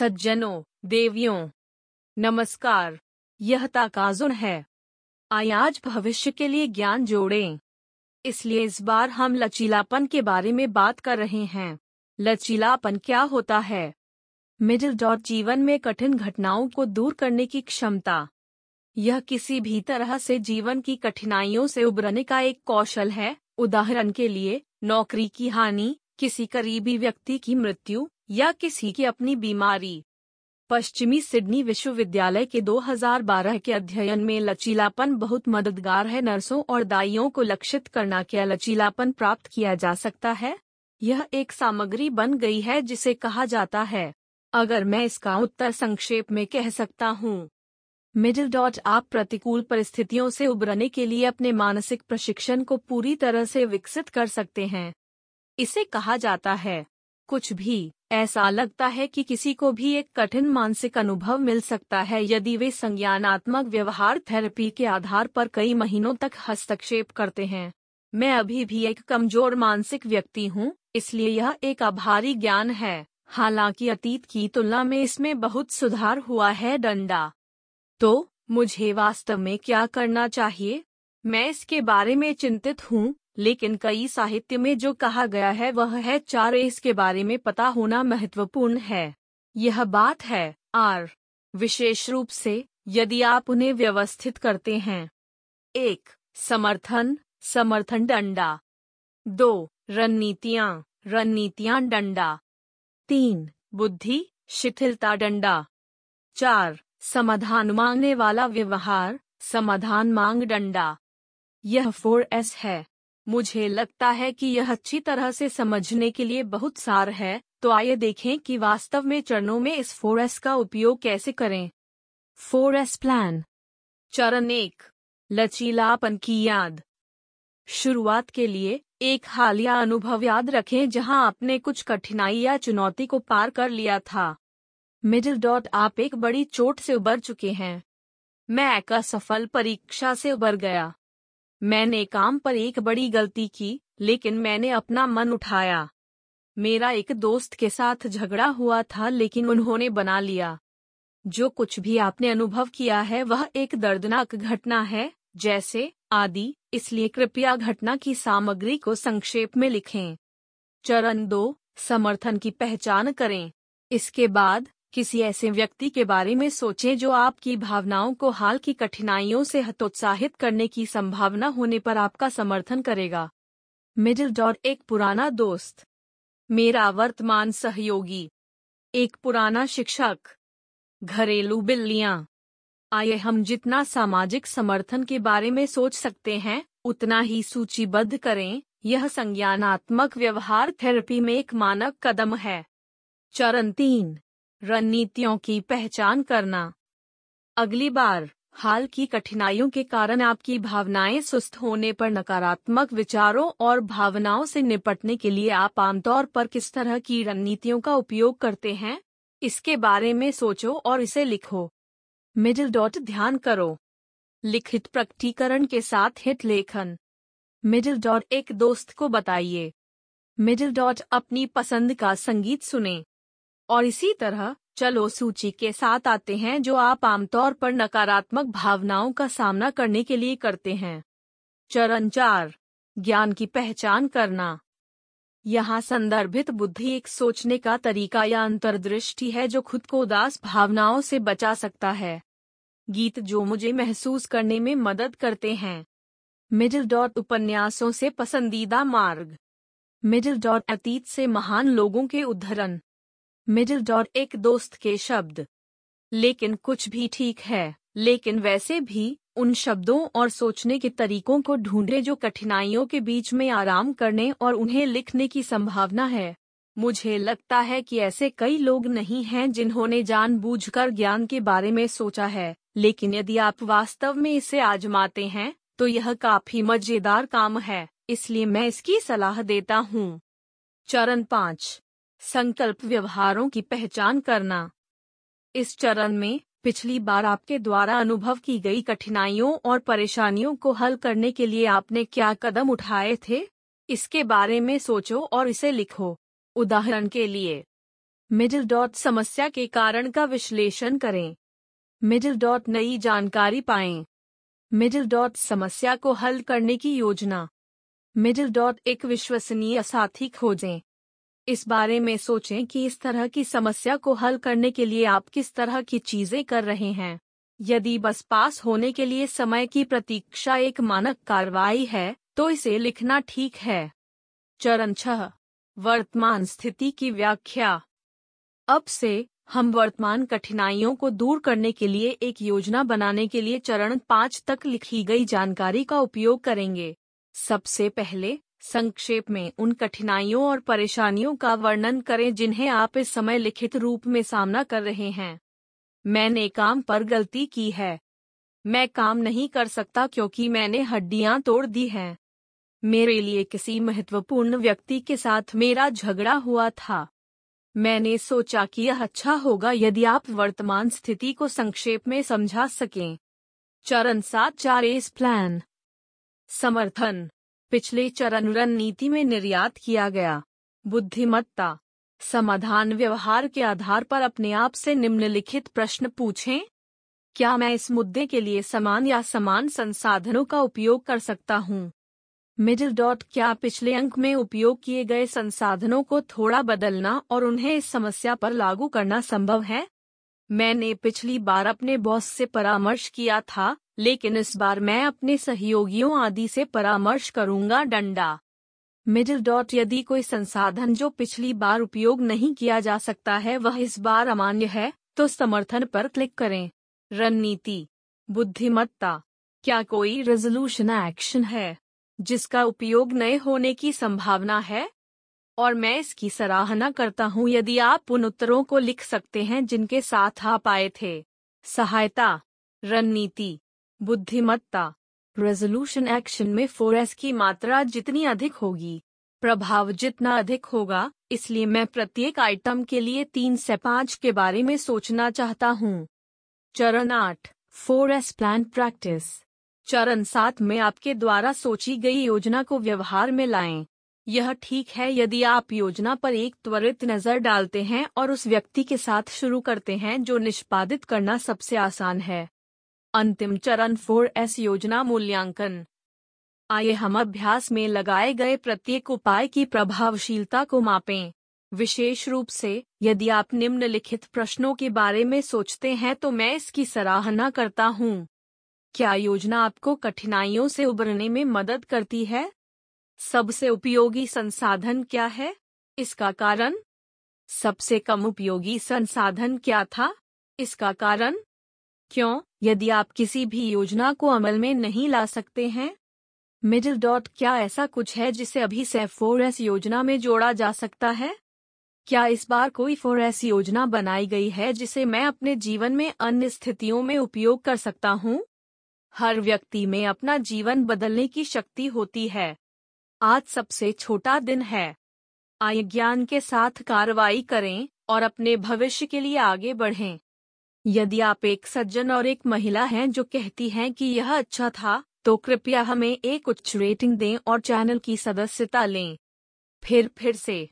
सज्जनों, देवियों, नमस्कार, यह ताकाजुन है। आज भविष्य के लिए ज्ञान जोड़ें। इसलिए इस बार हम लचीलापन के बारे में बात कर रहे हैं। लचीलापन क्या होता है? मिडिल डॉट जीवन में कठिन घटनाओं को दूर करने की क्षमता। यह किसी भी तरह से जीवन की कठिनाइयों से उबरने का एक कौशल है। उदाहरण के लिए, नौकरी की हानि, किसी करीबी व्यक्ति की मृत्यु या किसी की अपनी बीमारी। पश्चिमी सिडनी विश्वविद्यालय के 2012 के अध्ययन में लचीलापन बहुत मददगार है। नर्सों और दाइयों को लक्षित करना क्या लचीलापन प्राप्त किया जा सकता है? यह एक सामग्री बन गई है जिसे कहा जाता है। अगर मैं इसका उत्तर संक्षेप में कह सकता हूँ। मिडिल डॉट, आप प्रतिकूल परिस्थितियों से उबरने के लिए अपने मानसिक प्रशिक्षण को पूरी तरह से विकसित कर सकते हैं। इसे कहा जाता है कुछ भी। ऐसा लगता है कि किसी को भी एक कठिन मानसिक अनुभव मिल सकता है, यदि वे संज्ञानात्मक व्यवहार थेरेपी के आधार पर कई महीनों तक हस्तक्षेप करते हैं। मैं अभी भी एक कमज़ोर मानसिक व्यक्ति हूँ, इसलिए यह एक आभारी ज्ञान है। हालाँकि अतीत की तुलना में इसमें बहुत सुधार हुआ है डंडा। तो मुझे वास्तव में क्या करना चाहिए? मैं इसके बारे में चिंतित हूँ लेकिन कई साहित्य में जो कहा गया है, वह है चार। इसके बारे में पता होना महत्वपूर्ण है। यह बात है, आर। विशेष रूप से, यदि आप उन्हें व्यवस्थित करते हैं। एक, समर्थन समर्थन डंडा। दो, रणनीतियाँ रणनीतियाँ डंडा। तीन, बुद्धि, शिथिलता डंडा। चार, समाधान मांगने वाला व्यवहार, समाधान मांग डंडा। यह फोर एस है। मुझे लगता है कि यह अच्छी तरह से समझने के लिए बहुत सार है तो आइए देखें कि वास्तव में चरणों में इस फोर एस का उपयोग कैसे करें। Four S plan. चरण एक। लचीलापन की याद। शुरुआत के लिए एक हालिया अनुभव याद रखें जहाँ आपने कुछ कठिनाई या चुनौती को पार कर लिया था। मिडिल डॉट, आप एक बड़ी चोट से उबर चुके हैं। मैं एक असफल परीक्षा से उबर गया। मैंने काम पर एक बड़ी गलती की, लेकिन मैंने अपना मन उठाया। मेरा एक दोस्त के साथ झगड़ा हुआ था, लेकिन उन्होंने बना लिया। जो कुछ भी आपने अनुभव किया है, वह एक दर्दनाक घटना है। जैसे, आदि, इसलिए कृपया घटना की सामग्री को संक्षेप में लिखें। चरण दो, समर्थन की पहचान करें। इसके बाद किसी ऐसे व्यक्ति के बारे में सोचें जो आपकी भावनाओं को हाल की कठिनाइयों से हतोत्साहित करने की संभावना होने पर आपका समर्थन करेगा। मिडिल डॉर, एक पुराना दोस्त। मेरा वर्तमान सहयोगी। एक पुराना शिक्षक। घरेलू बिल्लियाँ। आइए हम जितना सामाजिक समर्थन के बारे में सोच सकते हैं, उतना ही सूचीबद्ध करें, यह संज्ञानात्मक व्यवहार थेरेपी में एक मानक कदम है। चरण तीन। रणनीतियों की पहचान करना। अगली बार, हाल की कठिनाइयों के कारण आपकी भावनाएँ सुस्त होने पर नकारात्मक विचारों और भावनाओं से निपटने के लिए आप आमतौर पर किस तरह की रणनीतियों का उपयोग करते हैं, इसके बारे में सोचो और इसे लिखो। मिडिल डॉट ध्यान करो। लिखित प्रकटीकरण के साथ हित लेखन। मिडिल डॉट एक दोस्त को बताइए। मिडिल डॉट अपनी पसंद का संगीत सुने। और इसी तरह, चलो सूची के साथ आते हैं जो आप आमतौर पर नकारात्मक भावनाओं का सामना करने के लिए करते हैं। चरण चार, ज्ञान की पहचान करना। यहाँ संदर्भित बुद्धि एक सोचने का तरीका या अंतर्दृष्टि है जो खुद को उदास भावनाओं से बचा सकता है। गीत जो मुझे महसूस करने में मदद करते हैं। मिडिल डॉट उपन्यासों से पसंदीदा मार्ग। मिडिल डॉट अतीत से महान लोगों के उद्धरण। मिडिल डॉट एक दोस्त के शब्द। लेकिन कुछ भी ठीक है, लेकिन वैसे भी, उन शब्दों और सोचने के तरीकों को ढूंढे जो कठिनाइयों के बीच में आराम करने और उन्हें लिखने की संभावना है। मुझे लगता है कि ऐसे कई लोग नहीं हैं जिन्होंने जानबूझकर ज्ञान के बारे में सोचा है, लेकिन यदि आप वास्तव में इसे आजमाते हैं तो यह काफ़ी मज़ेदार काम है, इसलिए मैं इसकी सलाह देता हूँ। चरण पाँच। संकल्प व्यवहारों की पहचान करना। इस चरण में पिछली बार आपके द्वारा अनुभव की गई कठिनाइयों और परेशानियों को हल करने के लिए आपने क्या कदम उठाए थे? इसके बारे में सोचो और इसे लिखो। उदाहरण के लिए मिडिल डॉट समस्या के कारण का विश्लेषण करें। मिडिल डॉट नई जानकारी पाएँ। मिडिल डॉट समस्या को हल करने की योजना। मिडिल डॉट एक विश्वसनीय साथी खोजें। इस बारे में सोचें कि इस तरह की समस्या को हल करने के लिए आप किस तरह की चीज़ें कर रहे हैं। यदि बस पास होने के लिए समय की प्रतीक्षा एक मानक कार्रवाई है तो इसे लिखना ठीक है। चरण छह, वर्तमान स्थिति की व्याख्या। अब से, हम वर्तमान कठिनाइयों को दूर करने के लिए एक योजना बनाने के लिए चरण पाँच तक लिखी गई जानकारी का उपयोग करेंगे। सबसे पहले संक्षेप में, उन कठिनाइयों और परेशानियों का वर्णन करें जिन्हें आप इस समय लिखित रूप में सामना कर रहे हैं। मैंने काम पर गलती की है। मैं काम नहीं कर सकता क्योंकि मैंने हड्डियाँ तोड़ दी हैं। मेरे लिए किसी महत्वपूर्ण व्यक्ति के साथ मेरा झगड़ा हुआ था। मैंने सोचा कि यह अच्छा होगा यदि आप वर्तमान स्थिति को संक्षेप में समझा सकें। चरण सात चार एस प्लान समर्थन। पिछले चरण रणनीति में निर्यात किया गया। बुद्धिमत्ता। समाधान व्यवहार के आधार पर अपने आप से निम्नलिखित प्रश्न पूछें। क्या मैं इस मुद्दे के लिए समान या समान संसाधनों का उपयोग कर सकता हूँ? मिडिल डॉट, क्या पिछले अंक में उपयोग किए गए संसाधनों को थोड़ा बदलना और उन्हें इस समस्या पर लागू करना संभव है? मैंने पिछली बार अपने बॉस से परामर्श किया था, लेकिन इस बार मैं अपने सहयोगियों आदि से परामर्श करूँगा डंडा। मिडिल डॉट, यदि कोई संसाधन जो पिछली बार उपयोग नहीं किया जा सकता है, वह इस बार अमान्य है तो समर्थन पर क्लिक करें। रणनीति। बुद्धिमत्ता। क्या कोई रेजोल्यूशन एक्शन है, जिसका उपयोग नए होने की संभावना है? और मैं इसकी सराहना करता हूँ यदि आप उन उत्तरों को लिख सकते हैं जिनके साथ आप आए थे। सहायता, रणनीति, बुद्धिमत्ता रेजोल्यूशन एक्शन में फोरेस की मात्रा जितनी अधिक होगी, प्रभाव जितना अधिक होगा, इसलिए मैं प्रत्येक आइटम के लिए तीन से पाँच के बारे में सोचना चाहता हूँ। चरण आठ फोर एस प्लान प्रैक्टिस चरण सात में आपके द्वारा सोची गई योजना को व्यवहार में लाएँ। यह ठीक है यदि आप योजना पर एक त्वरित नज़र डालते हैं और उस व्यक्ति के साथ शुरू करते हैं जो निष्पादित करना सबसे आसान है। अंतिम चरण फोर एस योजना मूल्यांकन। आइए हम अभ्यास में लगाए गए प्रत्येक उपाय की प्रभावशीलता को मापें। विशेष रूप से, यदि आप निम्नलिखित प्रश्नों के बारे में सोचते हैं तो मैं इसकी सराहना करता हूँ। क्या योजना आपको कठिनाइयों से उबरने में मदद करती है? सबसे उपयोगी संसाधन क्या है? इसका कारण? सबसे कम उपयोगी संसाधन क्या था? इसका कारण? क्यों? यदि आप किसी भी योजना को अमल में नहीं ला सकते हैं, मिडिल डॉट क्या ऐसा कुछ है जिसे अभी से फोर एस योजना में जोड़ा जा सकता है? क्या इस बार कोई फोर एस योजना बनाई गई है जिसे मैं अपने जीवन में अन्य स्थितियों में उपयोग कर सकता हूँ? हर व्यक्ति में अपना जीवन बदलने की शक्ति होती है। आज सबसे छोटा दिन है। आय ज्ञान के साथ कार्रवाई करें और अपने भविष्य के लिए आगे बढ़ें। यदि आप एक सज्जन और एक महिला हैं जो कहती हैं कि यह अच्छा था तो कृपया हमें एक उच्च रेटिंग दें और चैनल की सदस्यता लें। फिर फिर से।